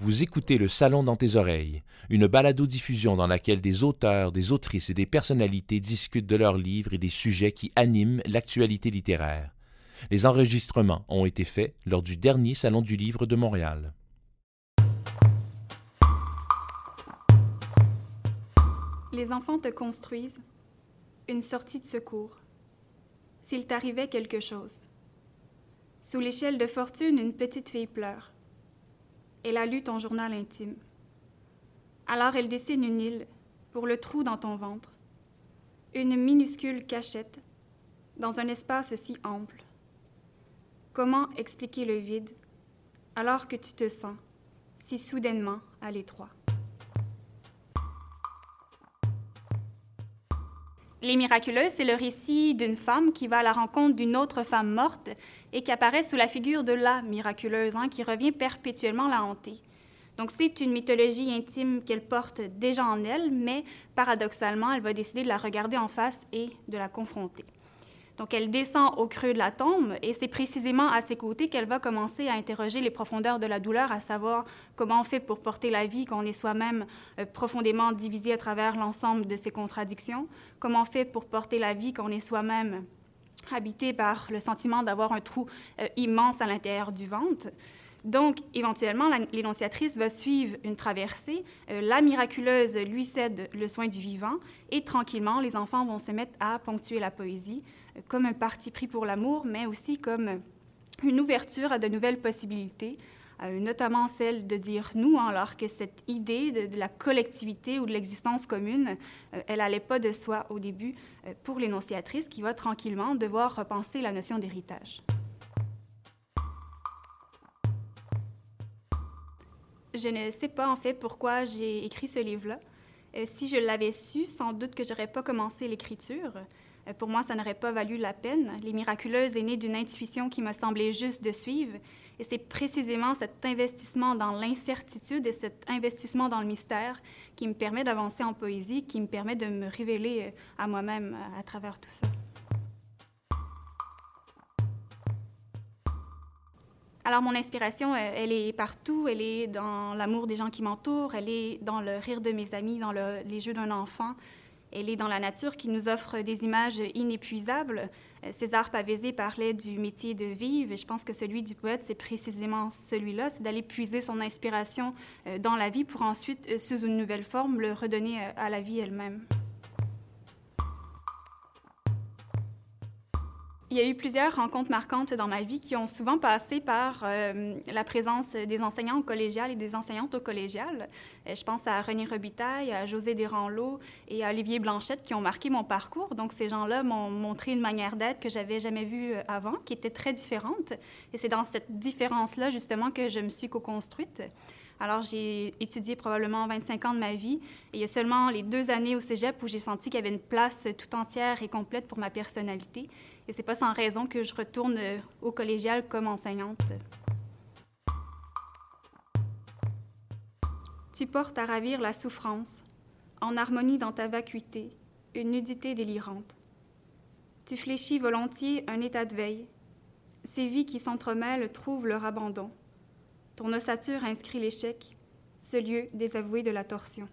Vous écoutez Le Salon dans tes oreilles, une balado-diffusion dans laquelle des auteurs, des autrices et des personnalités discutent de leurs livres et des sujets qui animent l'actualité littéraire. Les enregistrements ont été faits lors du dernier Salon du Livre de Montréal. Les enfants te construisent une sortie de secours. S'il t'arrivait quelque chose. Sous l'échelle de fortune, une petite fille pleure. Elle a lu ton journal intime. Alors elle dessine une île pour le trou dans ton ventre, une minuscule cachette dans un espace si ample. Comment expliquer le vide alors que tu te sens si soudainement à l'étroit? Les Miraculeuses, c'est le récit d'une femme qui va à la rencontre d'une autre femme morte et qui apparaît sous la figure de la miraculeuse, hein, qui revient perpétuellement la hanter. Donc c'est une mythologie intime qu'elle porte déjà en elle, mais paradoxalement, elle va décider de la regarder en face et de la confronter. Donc elle descend au creux de la tombe et c'est précisément à ses côtés qu'elle va commencer à interroger les profondeurs de la douleur, à savoir comment on fait pour porter la vie quand on est soi-même euh, profondément divisé à travers l'ensemble de ses contradictions, comment on fait pour porter la vie quand on est soi-même habité par le sentiment d'avoir un trou euh, immense à l'intérieur du ventre. Donc, éventuellement, l'énonciatrice va suivre une traversée. Euh, la miraculeuse lui cède le soin du vivant et tranquillement, les enfants vont se mettre à ponctuer la poésie comme un parti pris pour l'amour, mais aussi comme une ouverture à de nouvelles possibilités, euh, notamment celle de dire nous, hein, alors que cette idée de, la collectivité ou de l'existence commune, euh, elle n'allait pas de soi au début euh, pour l'énonciatrice qui va tranquillement devoir repenser la notion d'héritage. Je ne sais pas en fait pourquoi j'ai écrit ce livre-là. si je l'avais su, sans doute que j'aurais pas commencé l'écriture. Euh, pour moi, ça n'aurait pas valu la peine. Les miraculeuses est née d'une intuition qui m'a semblé juste de suivre. Et c'est précisément cet investissement dans l'incertitude et cet investissement dans le mystère qui me permet d'avancer en poésie, qui me permet de me révéler euh, à moi-même euh, à travers tout ça. Alors, mon inspiration, elle est partout. Elle est dans l'amour des gens qui m'entourent, elle est dans le rire de mes amis, dans les jeux d'un enfant, elle est dans la nature qui nous offre des images inépuisables. Euh, César Pavese parlait du métier de vivre et je pense que celui du poète, c'est précisément celui-là, c'est d'aller puiser son inspiration euh, dans la vie pour ensuite, euh, sous une nouvelle forme, le redonner à la vie elle-même. Il y a eu plusieurs rencontres marquantes dans ma vie qui ont souvent passé par euh, la présence des enseignants au collégial et des enseignantes au collégial. Euh, je pense à René Robitaille, à José Desranleau et à Olivier Blanchette qui ont marqué mon parcours. Donc, ces gens-là m'ont montré une manière d'être que j'avais jamais vue euh, avant, qui était très différente. Et c'est dans cette différence-là, justement, que je me suis co-construite. Alors, j'ai étudié probablement 25 ans de ma vie et il y a seulement les deux années au cégep où j'ai senti qu'il y avait une place tout entière et complète pour ma personnalité. Et c'est pas sans raison que je retourne au collégial comme enseignante. Tu portes à ravir la souffrance, en harmonie dans ta vacuité, une nudité délirante. Tu fléchis volontiers un état de veille. Ces vies qui s'entremêlent trouvent leur abandon. Ton ossature inscrit l'échec, ce lieu désavoué de la torsion.